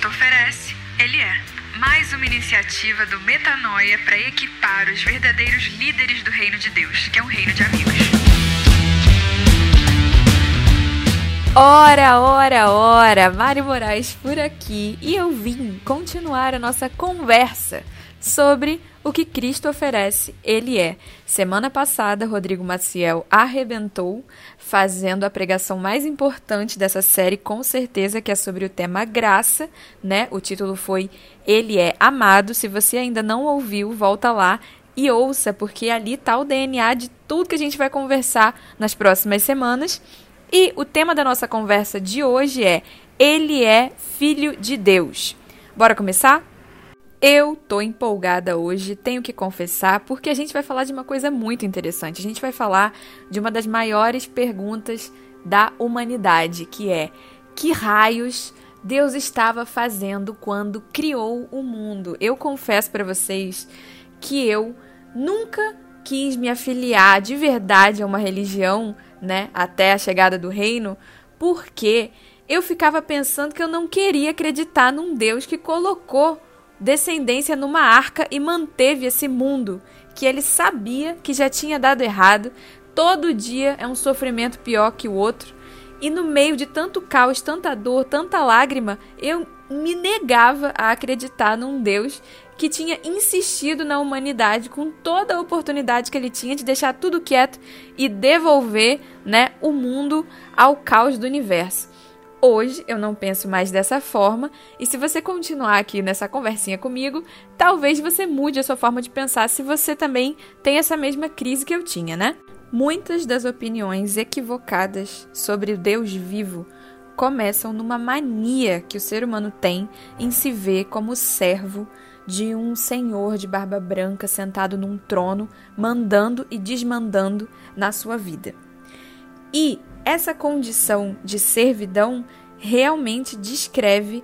Cristo oferece, Ele é. Mais uma iniciativa do Metanoia para equipar os verdadeiros líderes do reino de Deus, que é um reino de amigos. Ora, ora, ora, Mari Moraes por aqui e eu vim continuar a nossa conversa sobre o que Cristo oferece, ele é. Semana passada, Rodrigo Maciel arrebentou, fazendo a pregação mais importante dessa série, com certeza, que é sobre o tema graça, né? O título foi Ele é Amado. Se você ainda não ouviu, volta lá e ouça, porque ali está o DNA de tudo que a gente vai conversar nas próximas semanas. E o tema da nossa conversa de hoje é Ele é Filho de Deus. Bora começar? Eu tô empolgada hoje, tenho que confessar, porque a gente vai falar de uma coisa muito interessante. A gente vai falar de uma das maiores perguntas da humanidade, que é: que raios Deus estava fazendo quando criou o mundo? Eu confesso para vocês que eu nunca quis me afiliar de verdade a uma religião, né, até a chegada do reino, porque eu ficava pensando que eu não queria acreditar num Deus que colocou descendência numa arca e manteve esse mundo que ele sabia que já tinha dado errado. Todo dia é um sofrimento pior que o outro. E no meio de tanto caos, tanta dor, tanta lágrima, eu me negava a acreditar num Deus que tinha insistido na humanidade com toda a oportunidade que ele tinha de deixar tudo quieto e devolver, né, o mundo ao caos do universo. Hoje eu não penso mais dessa forma, e se você continuar aqui nessa conversinha comigo, talvez você mude a sua forma de pensar se você também tem essa mesma crise que eu tinha, né? Muitas das opiniões equivocadas sobre o Deus vivo começam numa mania que o ser humano tem em se ver como servo de um senhor de barba branca sentado num trono, mandando e desmandando na sua vida. E essa condição de servidão realmente descreve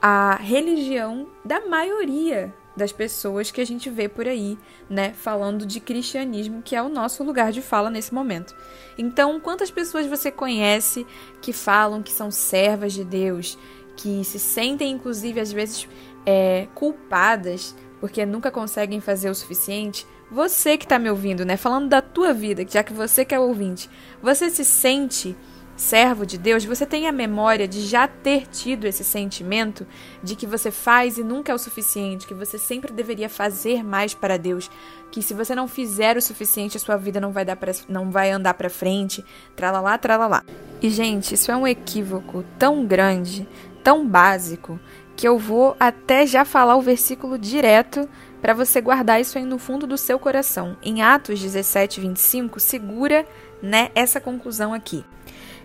a religião da maioria das pessoas que a gente vê por aí, né, falando de cristianismo, que é o nosso lugar de fala nesse momento. Então, quantas pessoas você conhece que falam que são servas de Deus, que se sentem, inclusive, às vezes é, culpadas porque nunca conseguem fazer o suficiente? Você que está me ouvindo, né? Falando da tua vida, já que você que é ouvinte, você se sente servo de Deus? Você tem a memória de já ter tido esse sentimento de que você faz e nunca é o suficiente, que você sempre deveria fazer mais para Deus, que se você não fizer o suficiente, a sua vida não vai dar pra, não vai andar para frente, tralalá, tralalá. E gente, isso é um equívoco tão grande, tão básico, que eu vou até já falar o versículo direto para você guardar isso aí no fundo do seu coração. Em Atos 17, 25, segura né, essa conclusão aqui.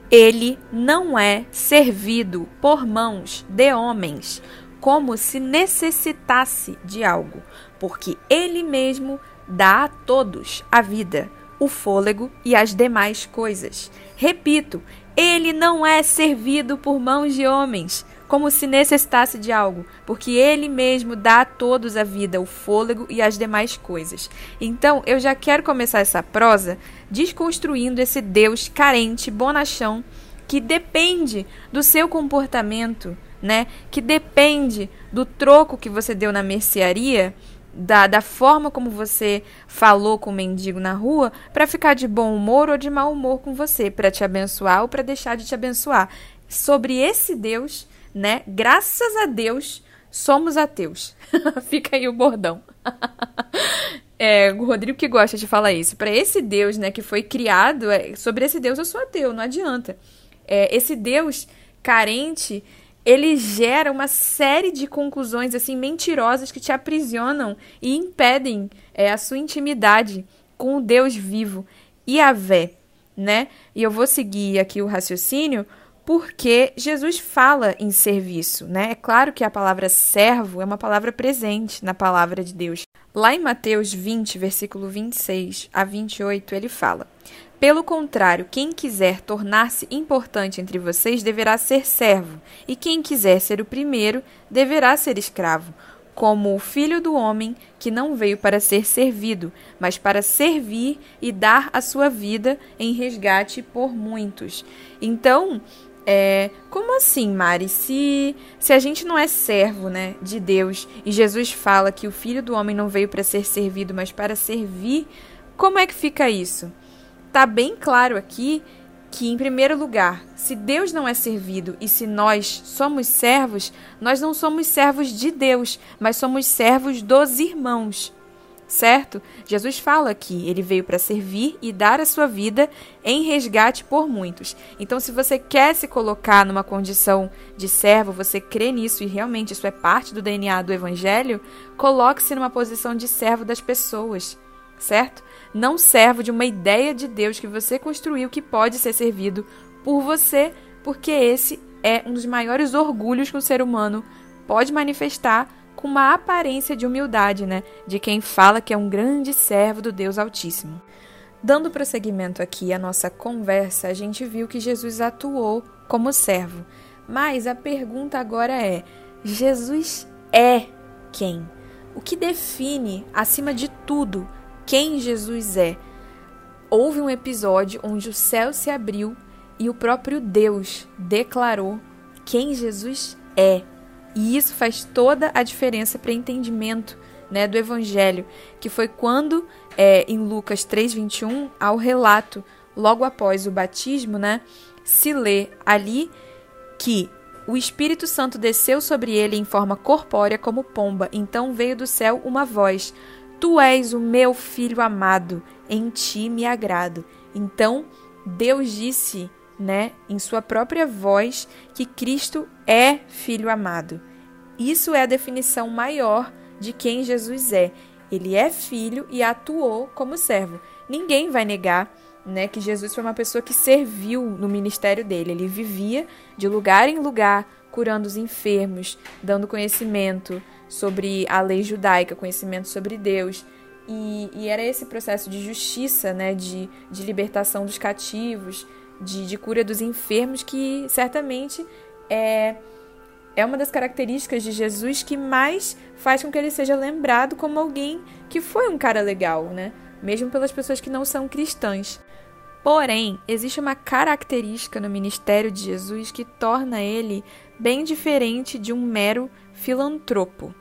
Ele não é servido por mãos de homens, como se necessitasse de algo, porque ele mesmo dá a todos a vida, o fôlego e as demais coisas. Repito, ele não é servido por mãos de homens, como se necessitasse de algo, porque ele mesmo dá a todos a vida, o fôlego e as demais coisas. Então, eu já quero começar essa prosa desconstruindo esse Deus carente, bonachão, que depende do seu comportamento, né? Que depende do troco que você deu na mercearia, da, da forma como você falou com o mendigo na rua, para ficar de bom humor ou de mau humor com você, para te abençoar ou para deixar de te abençoar. Sobre esse Deus né? Graças a Deus somos ateus. Fica aí o bordão. é, o Rodrigo que gosta de falar isso. Para esse Deus, né, que foi criado, é, sobre esse Deus eu sou ateu, não adianta. É, esse Deus carente, ele gera uma série de conclusões assim mentirosas que te aprisionam e impedem é, a sua intimidade com o Deus vivo, Yahvé, né? E eu vou seguir aqui o raciocínio porque Jesus fala em serviço, né? É claro que a palavra servo é uma palavra presente na palavra de Deus. Lá em Mateus 20, versículo 26 a 28, ele fala: Pelo contrário, quem quiser tornar-se importante entre vocês deverá ser servo, e quem quiser ser o primeiro deverá ser escravo. como o filho do homem que não veio para ser servido, mas para servir e dar a sua vida em resgate por muitos. Então, é, como assim, Mari? Se, se a gente não é servo, né, de Deus, e Jesus fala que o Filho do Homem não veio para ser servido, mas para servir, como é que fica isso? Tá bem claro aqui que, em primeiro lugar, se Deus não é servido e se nós somos servos, nós não somos servos de Deus, mas somos servos dos irmãos. Certo? Jesus fala que ele veio para servir e dar a sua vida em resgate por muitos. Então, se você quer se colocar numa condição de servo, você crê nisso e realmente isso é parte do DNA do evangelho, coloque-se numa posição de servo das pessoas certo? Não servo de uma ideia de Deus que você construiu que pode ser servido por você, porque esse é um dos maiores orgulhos que o ser humano pode manifestar com uma aparência de humildade, né? De quem fala que é um grande servo do Deus Altíssimo. Dando prosseguimento aqui à nossa conversa, a gente viu que Jesus atuou como servo. Mas a pergunta agora é: Jesus é quem? O que define, acima de tudo, quem Jesus é. Houve um episódio onde o céu se abriu e o próprio Deus declarou quem Jesus é. E isso faz toda a diferença para entendimento né, do Evangelho, que foi quando, é, em Lucas 3,21, ao relato, logo após o batismo, né, se lê ali que o Espírito Santo desceu sobre ele em forma corpórea como pomba, então veio do céu uma voz: Tu és o meu filho amado, em ti me agrado. Então, Deus disse, né, em sua própria voz, que Cristo é filho amado. Isso é a definição maior de quem Jesus é. Ele é filho e atuou como servo. Ninguém vai negar né, que Jesus foi uma pessoa que serviu no ministério dele. Ele vivia de lugar em lugar, curando os enfermos, dando conhecimento, sobre a lei judaica, conhecimento sobre Deus. E, e era esse processo de justiça, né, de, de libertação dos cativos, de, de cura dos enfermos, que certamente é, é uma das características de Jesus que mais faz com que ele seja lembrado como alguém que foi um cara legal, né? Mesmo pelas pessoas que não são cristãs. Porém, existe uma característica no ministério de Jesus que torna ele bem diferente de um mero filantropo.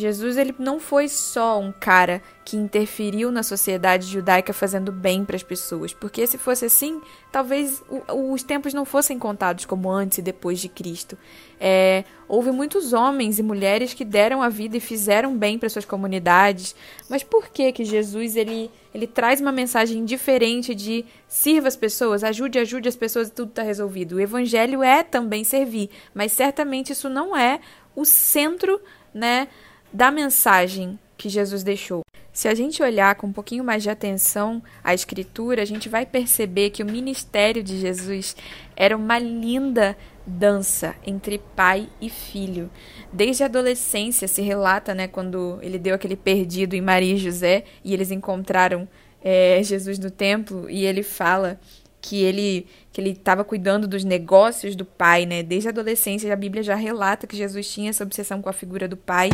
Jesus ele não foi só um cara que interferiu na sociedade judaica fazendo bem para as pessoas, porque se fosse assim, talvez os tempos não fossem contados como antes e depois de Cristo. É, houve muitos homens e mulheres que deram a vida e fizeram bem para suas comunidades, mas por que que Jesus ele ele traz uma mensagem diferente de sirva as pessoas, ajude, ajude as pessoas e tudo está resolvido. O evangelho é também servir, mas certamente isso não é o centro, né? Da mensagem que Jesus deixou. Se a gente olhar com um pouquinho mais de atenção à Escritura, a gente vai perceber que o ministério de Jesus era uma linda dança entre pai e filho. Desde a adolescência se relata, né, quando ele deu aquele perdido em Maria e José e eles encontraram é, Jesus no templo e ele fala que ele que ele estava cuidando dos negócios do pai, né? Desde a adolescência a Bíblia já relata que Jesus tinha essa obsessão com a figura do pai.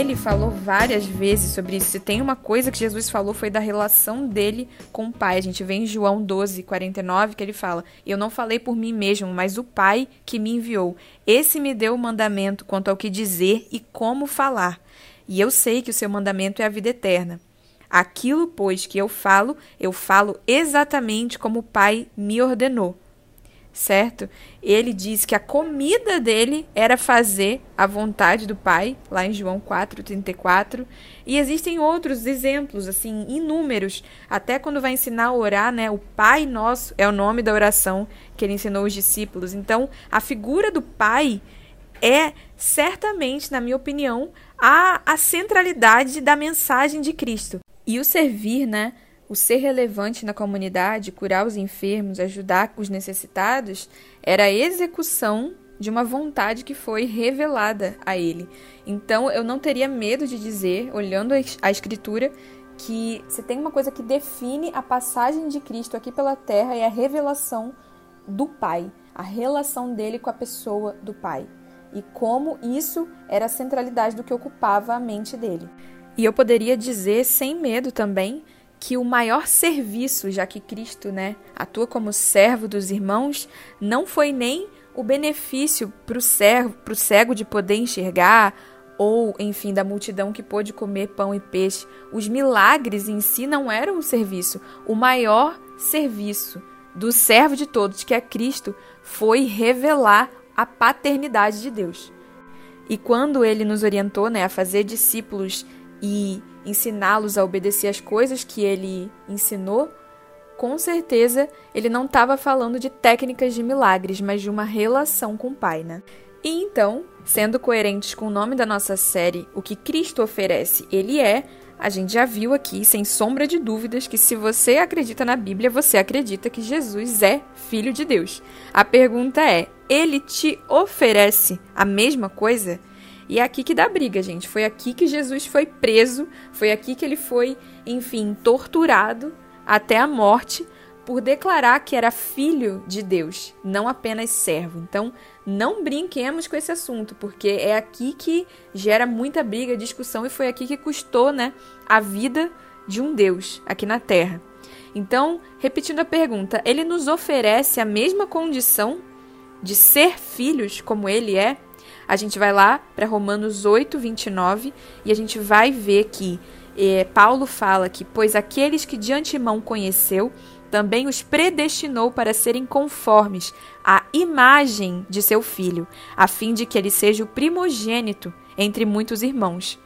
Ele falou várias vezes sobre isso. Se tem uma coisa que Jesus falou foi da relação dele com o Pai. A gente vê em João 12, 49, que ele fala: Eu não falei por mim mesmo, mas o Pai que me enviou. Esse me deu o mandamento quanto ao que dizer e como falar. E eu sei que o seu mandamento é a vida eterna. Aquilo, pois, que eu falo, eu falo exatamente como o Pai me ordenou certo? Ele diz que a comida dele era fazer a vontade do Pai, lá em João 4:34, e existem outros exemplos assim inúmeros, até quando vai ensinar a orar, né? O Pai Nosso é o nome da oração que ele ensinou os discípulos. Então, a figura do Pai é certamente, na minha opinião, a, a centralidade da mensagem de Cristo. E o servir, né? O ser relevante na comunidade, curar os enfermos, ajudar os necessitados, era a execução de uma vontade que foi revelada a ele. Então eu não teria medo de dizer, olhando a Escritura, que se tem uma coisa que define a passagem de Cristo aqui pela terra é a revelação do Pai, a relação dele com a pessoa do Pai. E como isso era a centralidade do que ocupava a mente dele. E eu poderia dizer sem medo também que o maior serviço, já que Cristo, né, atua como servo dos irmãos, não foi nem o benefício para o cego, cego de poder enxergar ou, enfim, da multidão que pôde comer pão e peixe. Os milagres em si não eram o serviço. O maior serviço do servo de todos, que é Cristo, foi revelar a paternidade de Deus. E quando ele nos orientou né, a fazer discípulos e ensiná-los a obedecer as coisas que ele ensinou, com certeza ele não estava falando de técnicas de milagres, mas de uma relação com o Pai, né? E então, sendo coerentes com o nome da nossa série, o que Cristo oferece, ele é, a gente já viu aqui, sem sombra de dúvidas, que se você acredita na Bíblia, você acredita que Jesus é Filho de Deus. A pergunta é: ele te oferece a mesma coisa? E é aqui que dá briga, gente. Foi aqui que Jesus foi preso, foi aqui que ele foi, enfim, torturado até a morte por declarar que era filho de Deus, não apenas servo. Então, não brinquemos com esse assunto, porque é aqui que gera muita briga, discussão e foi aqui que custou, né, a vida de um Deus aqui na terra. Então, repetindo a pergunta, ele nos oferece a mesma condição de ser filhos como ele é? A gente vai lá para Romanos 8, 29 e a gente vai ver que eh, Paulo fala que, pois aqueles que de antemão conheceu, também os predestinou para serem conformes à imagem de seu filho, a fim de que ele seja o primogênito entre muitos irmãos.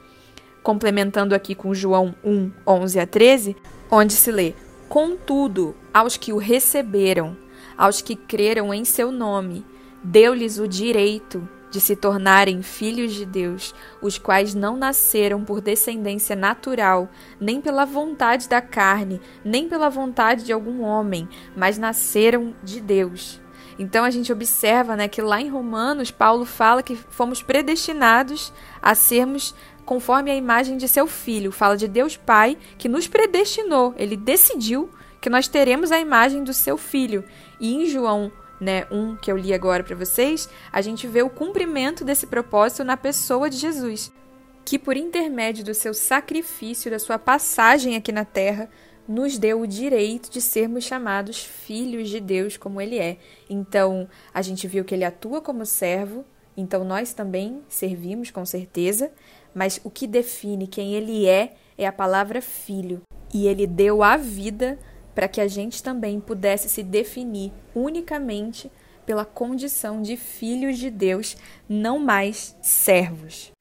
Complementando aqui com João 1, 11 a 13, onde se lê: Contudo, aos que o receberam, aos que creram em seu nome, deu-lhes o direito de se tornarem filhos de Deus, os quais não nasceram por descendência natural, nem pela vontade da carne, nem pela vontade de algum homem, mas nasceram de Deus. Então a gente observa né, que lá em Romanos, Paulo fala que fomos predestinados a sermos conforme a imagem de seu filho. Fala de Deus Pai que nos predestinou, ele decidiu que nós teremos a imagem do seu filho. E em João né, um que eu li agora para vocês, a gente vê o cumprimento desse propósito na pessoa de Jesus, que por intermédio do seu sacrifício, da sua passagem aqui na terra, nos deu o direito de sermos chamados filhos de Deus como ele é. Então, a gente viu que ele atua como servo, então nós também servimos com certeza, mas o que define quem ele é é a palavra filho. E ele deu a vida para que a gente também pudesse se definir unicamente pela condição de filhos de Deus, não mais servos.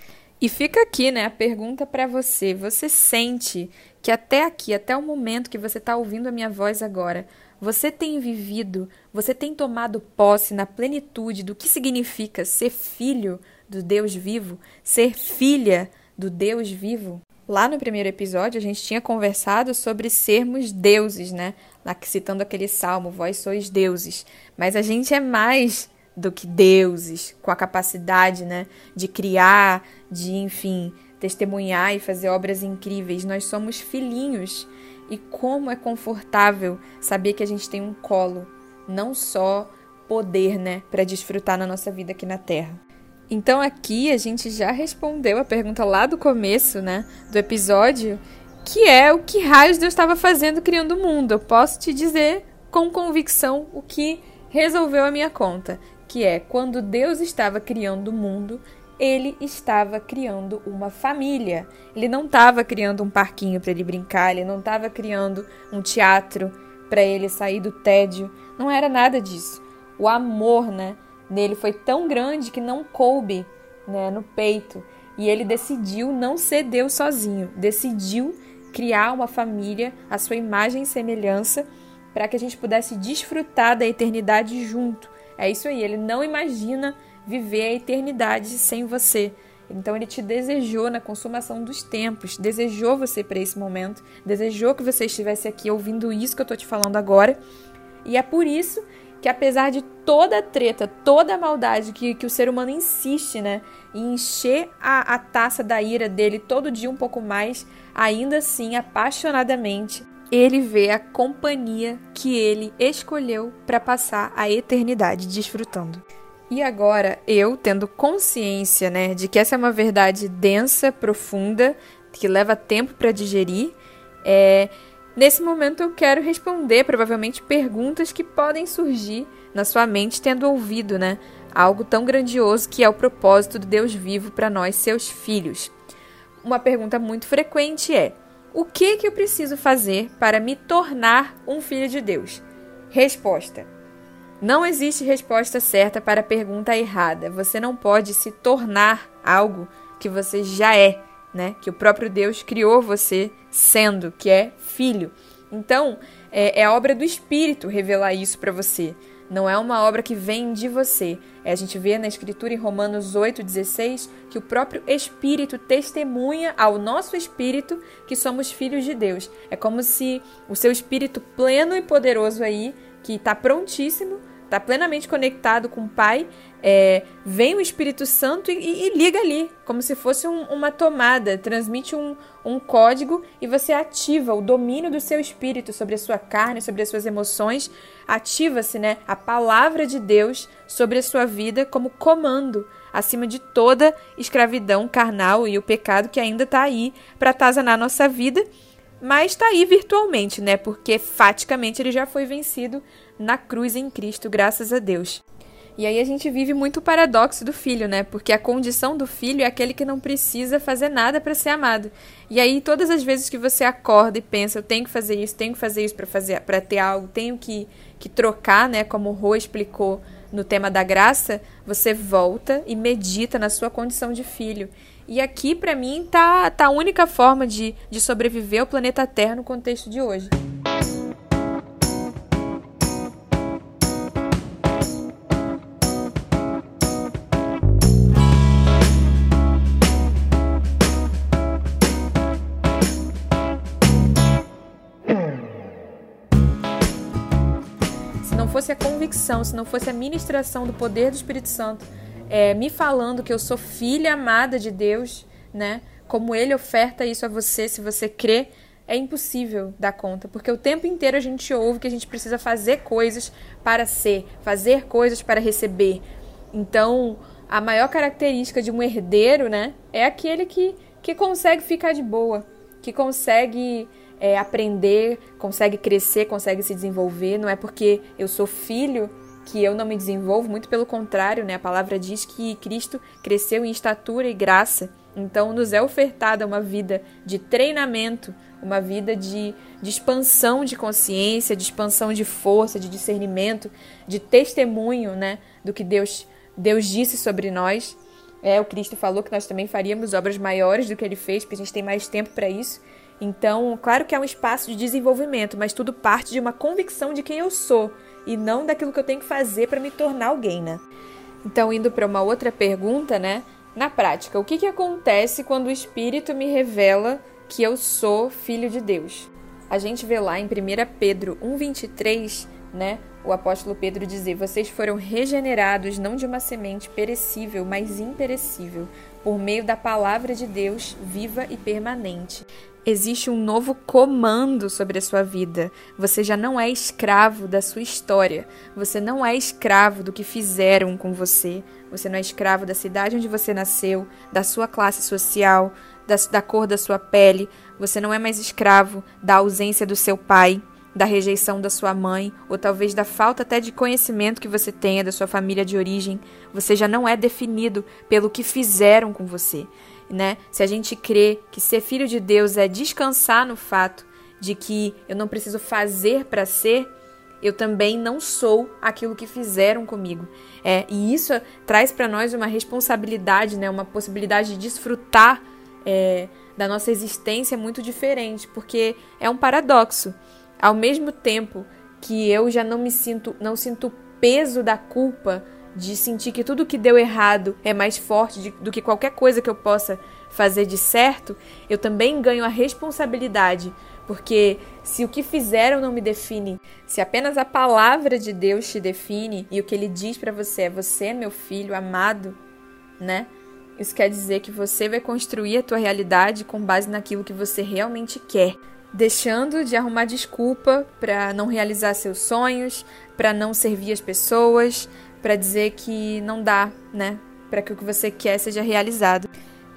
E fica aqui, né, a pergunta para você: você sente que até aqui, até o momento que você está ouvindo a minha voz agora, você tem vivido, você tem tomado posse na plenitude do que significa ser filho do Deus vivo, ser filha do Deus vivo? Lá no primeiro episódio, a gente tinha conversado sobre sermos deuses, né? Citando aquele salmo, vós sois deuses. Mas a gente é mais do que deuses, com a capacidade, né? De criar, de, enfim, testemunhar e fazer obras incríveis. Nós somos filhinhos. E como é confortável saber que a gente tem um colo, não só poder, né? Para desfrutar na nossa vida aqui na Terra. Então aqui a gente já respondeu a pergunta lá do começo, né, do episódio, que é o que raios Deus estava fazendo criando o mundo. Eu posso te dizer com convicção o que resolveu a minha conta, que é quando Deus estava criando o mundo, ele estava criando uma família. Ele não estava criando um parquinho para ele brincar, ele não estava criando um teatro para ele sair do tédio. Não era nada disso. O amor, né, nele foi tão grande que não coube né, no peito. E ele decidiu não ser Deus sozinho, decidiu criar uma família à sua imagem e semelhança para que a gente pudesse desfrutar da eternidade junto. É isso aí, ele não imagina viver a eternidade sem você. Então ele te desejou na consumação dos tempos, desejou você para esse momento, desejou que você estivesse aqui ouvindo isso que eu estou te falando agora. E é por isso que apesar de toda a treta, toda a maldade que, que o ser humano insiste, né, em encher a, a taça da ira dele todo dia um pouco mais, ainda assim, apaixonadamente, ele vê a companhia que ele escolheu para passar a eternidade desfrutando. E agora, eu tendo consciência, né, de que essa é uma verdade densa, profunda, que leva tempo para digerir, é, nesse momento eu quero responder provavelmente perguntas que podem surgir na sua mente tendo ouvido, né, algo tão grandioso que é o propósito do Deus vivo para nós, seus filhos. Uma pergunta muito frequente é: o que que eu preciso fazer para me tornar um filho de Deus? Resposta: não existe resposta certa para a pergunta errada. Você não pode se tornar algo que você já é, né? Que o próprio Deus criou você sendo, que é filho. Então, é, é obra do Espírito revelar isso para você. Não é uma obra que vem de você. É, a gente vê na Escritura em Romanos 8,16 que o próprio Espírito testemunha ao nosso espírito que somos filhos de Deus. É como se o seu espírito pleno e poderoso aí, que está prontíssimo está plenamente conectado com o Pai, é, vem o Espírito Santo e, e, e liga ali, como se fosse um, uma tomada, transmite um, um código e você ativa o domínio do seu espírito sobre a sua carne, sobre as suas emoções. Ativa-se né, a palavra de Deus sobre a sua vida como comando acima de toda escravidão carnal e o pecado que ainda está aí para atazanar nossa vida mas está aí virtualmente, né? Porque faticamente ele já foi vencido na cruz em Cristo, graças a Deus. E aí a gente vive muito o paradoxo do filho, né? Porque a condição do filho é aquele que não precisa fazer nada para ser amado. E aí todas as vezes que você acorda e pensa, eu tenho que fazer isso, tenho que fazer isso para fazer para ter algo, tenho que que trocar, né, como o Rô explicou no tema da graça, você volta e medita na sua condição de filho. E aqui, para mim, tá, tá a única forma de, de sobreviver ao planeta Terra no contexto de hoje. Convicção, se não fosse a ministração do poder do Espírito Santo, é, me falando que eu sou filha amada de Deus, né? Como Ele oferta isso a você, se você crê, é impossível dar conta, porque o tempo inteiro a gente ouve que a gente precisa fazer coisas para ser, fazer coisas para receber. Então, a maior característica de um herdeiro, né, é aquele que, que consegue ficar de boa, que consegue é, aprender, consegue crescer, consegue se desenvolver. Não é porque eu sou filho que eu não me desenvolvo, muito pelo contrário, né? A palavra diz que Cristo cresceu em estatura e graça. Então, nos é ofertada uma vida de treinamento, uma vida de, de expansão de consciência, de expansão de força, de discernimento, de testemunho, né? Do que Deus, Deus disse sobre nós. É, o Cristo falou que nós também faríamos obras maiores do que ele fez, porque a gente tem mais tempo para isso. Então, claro que é um espaço de desenvolvimento, mas tudo parte de uma convicção de quem eu sou e não daquilo que eu tenho que fazer para me tornar alguém, né? Então, indo para uma outra pergunta, né? Na prática, o que, que acontece quando o Espírito me revela que eu sou filho de Deus? A gente vê lá em 1 Pedro 1,23, né? O apóstolo Pedro dizer: Vocês foram regenerados não de uma semente perecível, mas imperecível, por meio da palavra de Deus viva e permanente existe um novo comando sobre a sua vida. Você já não é escravo da sua história. Você não é escravo do que fizeram com você. Você não é escravo da cidade onde você nasceu, da sua classe social, da, da cor da sua pele. Você não é mais escravo da ausência do seu pai, da rejeição da sua mãe, ou talvez da falta até de conhecimento que você tenha da sua família de origem. Você já não é definido pelo que fizeram com você né? Se a gente crê que ser filho de Deus é descansar no fato de que eu não preciso fazer para ser, eu também não sou aquilo que fizeram comigo. É, e isso traz para nós uma responsabilidade, né? Uma possibilidade de desfrutar é, da nossa existência muito diferente, porque é um paradoxo. Ao mesmo tempo que eu já não me sinto, não sinto peso da culpa de sentir que tudo que deu errado é mais forte de, do que qualquer coisa que eu possa fazer de certo, eu também ganho a responsabilidade Porque se o que fizeram não me define, se apenas a palavra de Deus te define e o que ele diz para você é você é meu filho amado, né? Isso quer dizer que você vai construir a tua realidade com base naquilo que você realmente quer, deixando de arrumar desculpa para não realizar seus sonhos, para não servir as pessoas, para dizer que não dá, né? Para que o que você quer seja realizado.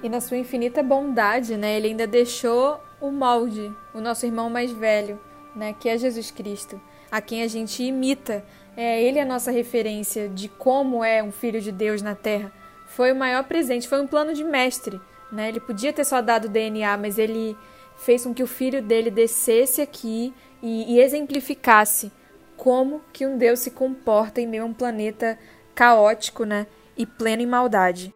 E na sua infinita bondade, né, ele ainda deixou o molde, o nosso irmão mais velho, né, que é Jesus Cristo, a quem a gente imita. É ele a nossa referência de como é um filho de Deus na terra. Foi o maior presente, foi um plano de mestre, né? Ele podia ter só dado DNA, mas ele fez com que o filho dele descesse aqui e, e exemplificasse como que um Deus se comporta em meio a um planeta caótico, né, e pleno em maldade.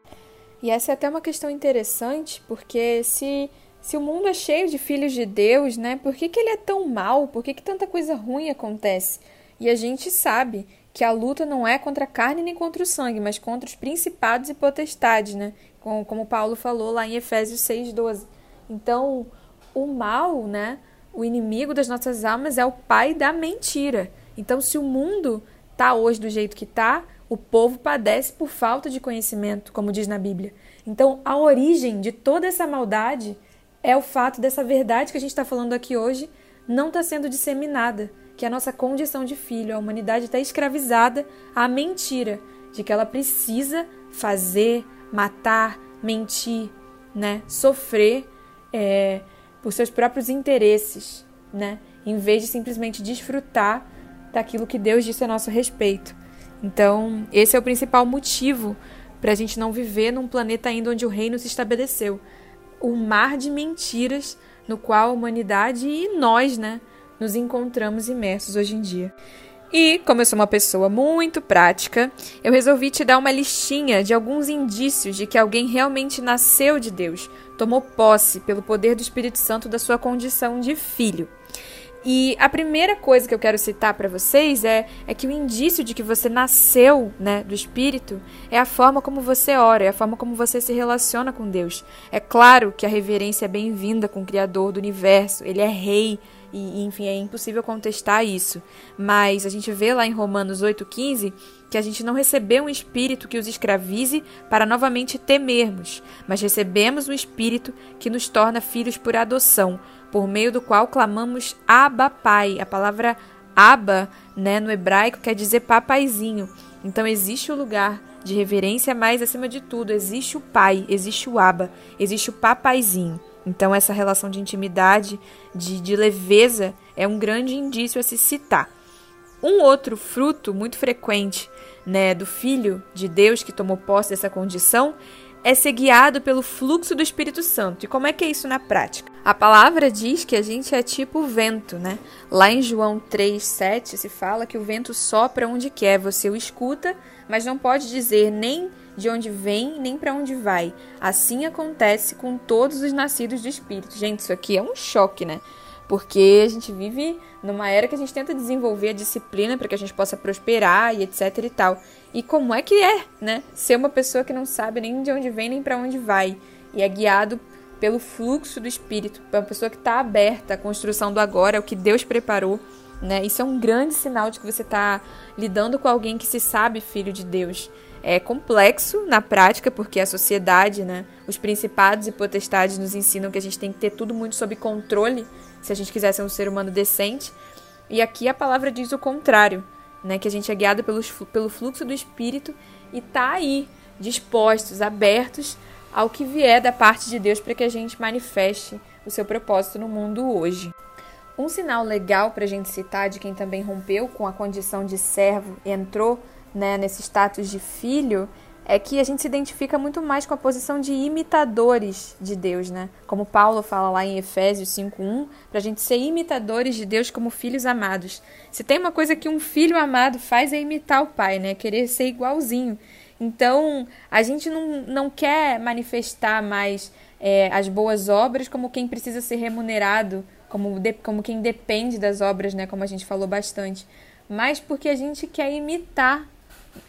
E essa é até uma questão interessante, porque se, se o mundo é cheio de filhos de Deus, né, por que, que ele é tão mal? Por que, que tanta coisa ruim acontece? E a gente sabe que a luta não é contra a carne nem contra o sangue, mas contra os principados e potestades, né? Como, como Paulo falou lá em Efésios 6,12. Então, o mal, né? O inimigo das nossas almas é o pai da mentira. Então, se o mundo está hoje do jeito que está, o povo padece por falta de conhecimento, como diz na Bíblia. Então, a origem de toda essa maldade é o fato dessa verdade que a gente está falando aqui hoje não está sendo disseminada, que a nossa condição de filho, a humanidade está escravizada à mentira de que ela precisa fazer, matar, mentir, né, sofrer é, por seus próprios interesses, né, em vez de simplesmente desfrutar daquilo que Deus disse a nosso respeito. Então, esse é o principal motivo para a gente não viver num planeta ainda onde o reino se estabeleceu. Um mar de mentiras no qual a humanidade e nós, né, nos encontramos imersos hoje em dia. E, como eu sou uma pessoa muito prática, eu resolvi te dar uma listinha de alguns indícios de que alguém realmente nasceu de Deus, tomou posse pelo poder do Espírito Santo da sua condição de filho. E a primeira coisa que eu quero citar para vocês é, é que o indício de que você nasceu né, do Espírito é a forma como você ora, é a forma como você se relaciona com Deus. É claro que a reverência é bem-vinda com o Criador do universo, ele é rei, e enfim, é impossível contestar isso. Mas a gente vê lá em Romanos 8,15 que a gente não recebeu um espírito que os escravize para novamente temermos, mas recebemos um espírito que nos torna filhos por adoção por meio do qual clamamos Abba Pai. A palavra Abba, né, no hebraico quer dizer papaizinho. Então existe o lugar de reverência, mas acima de tudo existe o pai, existe o Abba, existe o papaizinho. Então essa relação de intimidade, de, de leveza, é um grande indício a se citar. Um outro fruto muito frequente né, do Filho de Deus que tomou posse dessa condição é ser guiado pelo fluxo do Espírito Santo. E como é que é isso na prática? A palavra diz que a gente é tipo vento, né? Lá em João 3, 7 se fala que o vento sopra onde quer, você o escuta, mas não pode dizer nem de onde vem, nem para onde vai. Assim acontece com todos os nascidos do Espírito. Gente, isso aqui é um choque, né? Porque a gente vive numa era que a gente tenta desenvolver a disciplina para que a gente possa prosperar e etc e tal. E como é que é, né? Ser uma pessoa que não sabe nem de onde vem nem para onde vai e é guiado pelo fluxo do espírito, uma pessoa que está aberta à construção do agora, o que Deus preparou, né? Isso é um grande sinal de que você está lidando com alguém que se sabe filho de Deus. É complexo na prática, porque a sociedade, né, os principados e potestades nos ensinam que a gente tem que ter tudo muito sob controle se a gente quiser ser um ser humano decente. E aqui a palavra diz o contrário né? Que a gente é guiado pelo, pelo fluxo do Espírito e tá aí, dispostos, abertos ao que vier da parte de Deus para que a gente manifeste o seu propósito no mundo hoje. Um sinal legal para a gente citar de quem também rompeu com a condição de servo e entrou né, nesse status de filho é que a gente se identifica muito mais com a posição de imitadores de Deus, né? Como Paulo fala lá em Efésios 5:1, para a gente ser imitadores de Deus como filhos amados. Se tem uma coisa que um filho amado faz é imitar o pai, né? Querer ser igualzinho. Então, a gente não, não quer manifestar mais é, as boas obras como quem precisa ser remunerado, como, de, como quem depende das obras, né? Como a gente falou bastante. Mas porque a gente quer imitar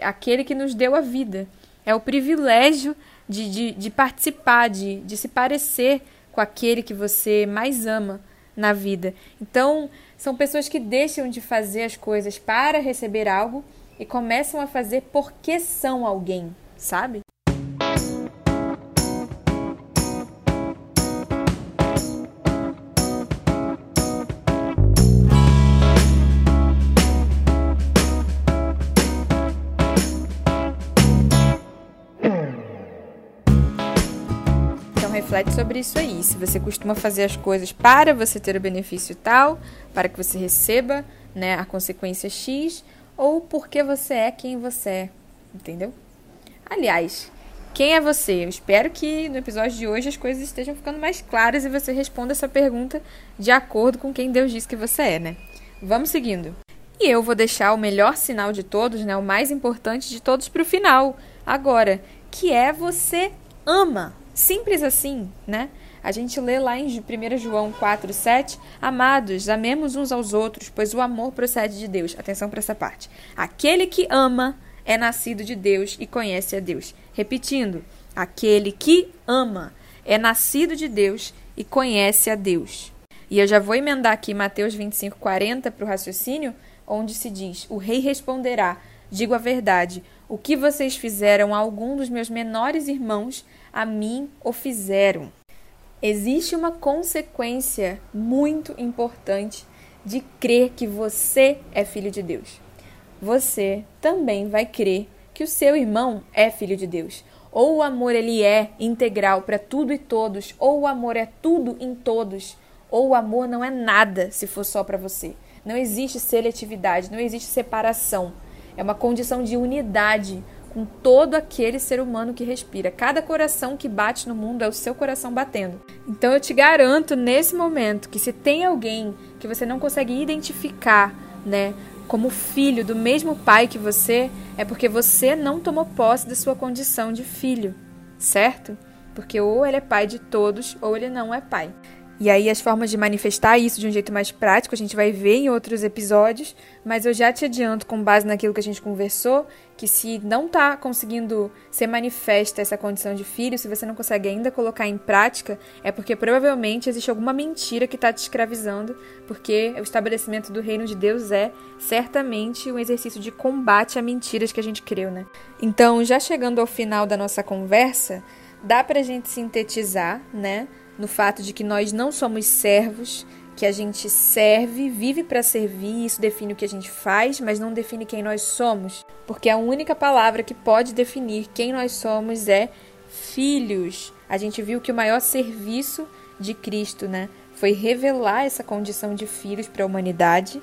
aquele que nos deu a vida. É o privilégio de, de, de participar, de, de se parecer com aquele que você mais ama, na vida. Então, são pessoas que deixam de fazer as coisas para receber algo e começam a fazer porque são alguém, sabe? Reflete sobre isso aí. Se você costuma fazer as coisas para você ter o benefício tal, para que você receba né, a consequência X, ou porque você é quem você é. Entendeu? Aliás, quem é você? Eu espero que no episódio de hoje as coisas estejam ficando mais claras e você responda essa pergunta de acordo com quem Deus diz que você é, né? Vamos seguindo. E eu vou deixar o melhor sinal de todos, né, o mais importante de todos para o final, agora, que é você ama. Simples assim, né? A gente lê lá em 1 João 4, 7, Amados, amemos uns aos outros, pois o amor procede de Deus. Atenção para essa parte. Aquele que ama é nascido de Deus e conhece a Deus. Repetindo, aquele que ama é nascido de Deus e conhece a Deus. E eu já vou emendar aqui Mateus 25, 40 para o raciocínio, onde se diz: O rei responderá: Digo a verdade, o que vocês fizeram a algum dos meus menores irmãos, a mim o fizeram. Existe uma consequência muito importante de crer que você é filho de Deus. Você também vai crer que o seu irmão é filho de Deus. Ou o amor ele é integral para tudo e todos, ou o amor é tudo em todos, ou o amor não é nada se for só para você. Não existe seletividade, não existe separação. É uma condição de unidade com todo aquele ser humano que respira. Cada coração que bate no mundo é o seu coração batendo. Então eu te garanto nesse momento que se tem alguém que você não consegue identificar, né, como filho do mesmo pai que você, é porque você não tomou posse da sua condição de filho, certo? Porque ou ele é pai de todos ou ele não é pai. E aí as formas de manifestar isso de um jeito mais prático a gente vai ver em outros episódios, mas eu já te adianto com base naquilo que a gente conversou, que se não está conseguindo ser manifesta essa condição de filho, se você não consegue ainda colocar em prática, é porque provavelmente existe alguma mentira que está te escravizando, porque o estabelecimento do reino de Deus é certamente um exercício de combate a mentiras que a gente creu, né? Então, já chegando ao final da nossa conversa, dá pra gente sintetizar, né? No fato de que nós não somos servos, que a gente serve, vive para servir, isso define o que a gente faz, mas não define quem nós somos, porque a única palavra que pode definir quem nós somos é filhos. A gente viu que o maior serviço de Cristo, né, foi revelar essa condição de filhos para a humanidade.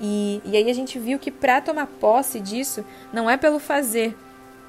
E, e aí a gente viu que para tomar posse disso não é pelo fazer,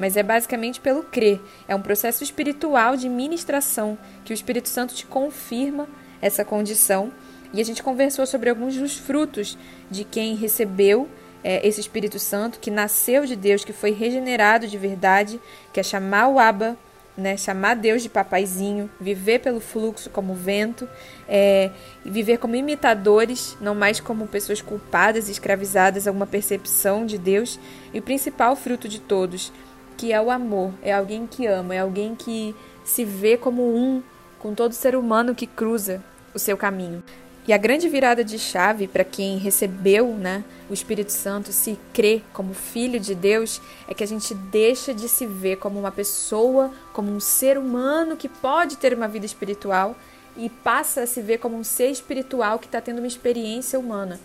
mas é basicamente pelo crer. É um processo espiritual de ministração que o Espírito Santo te confirma essa condição. E a gente conversou sobre alguns dos frutos de quem recebeu é, esse Espírito Santo, que nasceu de Deus, que foi regenerado de verdade, que é chamar o Abba, né, chamar Deus de papaizinho, viver pelo fluxo como vento, é, viver como imitadores, não mais como pessoas culpadas escravizadas a uma percepção de Deus. E o principal fruto de todos que é o amor, é alguém que ama, é alguém que se vê como um com todo ser humano que cruza o seu caminho. E a grande virada de chave para quem recebeu né, o Espírito Santo, se crê como filho de Deus, é que a gente deixa de se ver como uma pessoa, como um ser humano que pode ter uma vida espiritual e passa a se ver como um ser espiritual que está tendo uma experiência humana.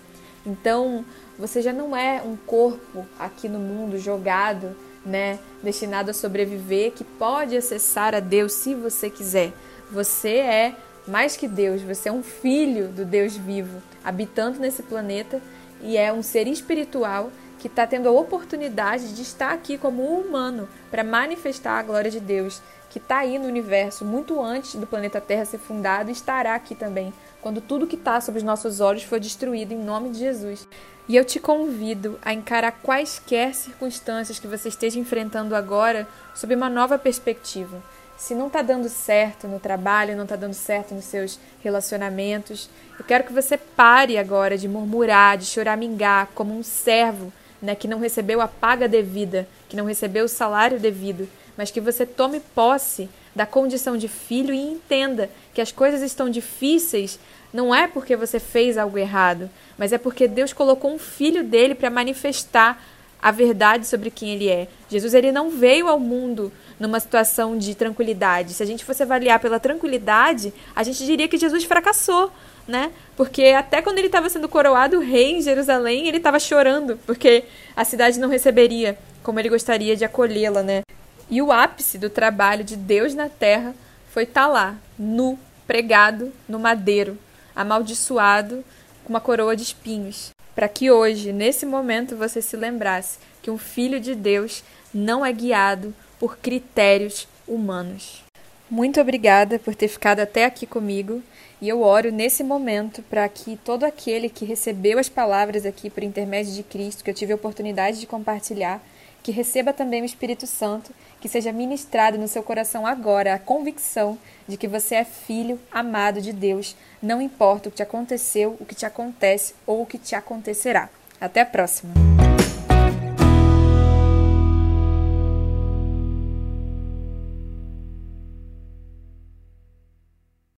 Então, você já não é um corpo aqui no mundo jogado né, destinado a sobreviver, que pode acessar a Deus se você quiser. Você é mais que Deus, você é um filho do Deus vivo, habitando nesse planeta e é um ser espiritual que está tendo a oportunidade de estar aqui como um humano para manifestar a glória de Deus, que está aí no universo muito antes do planeta Terra ser fundado e estará aqui também, quando tudo que está sob os nossos olhos for destruído em nome de Jesus. E eu te convido a encarar quaisquer circunstâncias que você esteja enfrentando agora sob uma nova perspectiva. Se não está dando certo no trabalho, não está dando certo nos seus relacionamentos, eu quero que você pare agora de murmurar, de choramingar como um servo né, que não recebeu a paga devida, que não recebeu o salário devido, mas que você tome posse da condição de filho e entenda que as coisas estão difíceis não é porque você fez algo errado, mas é porque Deus colocou um filho dele para manifestar a verdade sobre quem ele é. Jesus ele não veio ao mundo numa situação de tranquilidade. Se a gente fosse avaliar pela tranquilidade, a gente diria que Jesus fracassou, né? Porque até quando ele estava sendo coroado rei em Jerusalém, ele estava chorando, porque a cidade não receberia como ele gostaria de acolhê-la, né? E o ápice do trabalho de Deus na terra foi estar tá lá, nu, pregado no madeiro, amaldiçoado, com uma coroa de espinhos, para que hoje, nesse momento, você se lembrasse que um filho de Deus não é guiado por critérios humanos. Muito obrigada por ter ficado até aqui comigo e eu oro nesse momento para que todo aquele que recebeu as palavras aqui por intermédio de Cristo, que eu tive a oportunidade de compartilhar, que receba também o Espírito Santo, que seja ministrado no seu coração agora a convicção de que você é filho amado de Deus, não importa o que te aconteceu, o que te acontece ou o que te acontecerá. Até a próxima!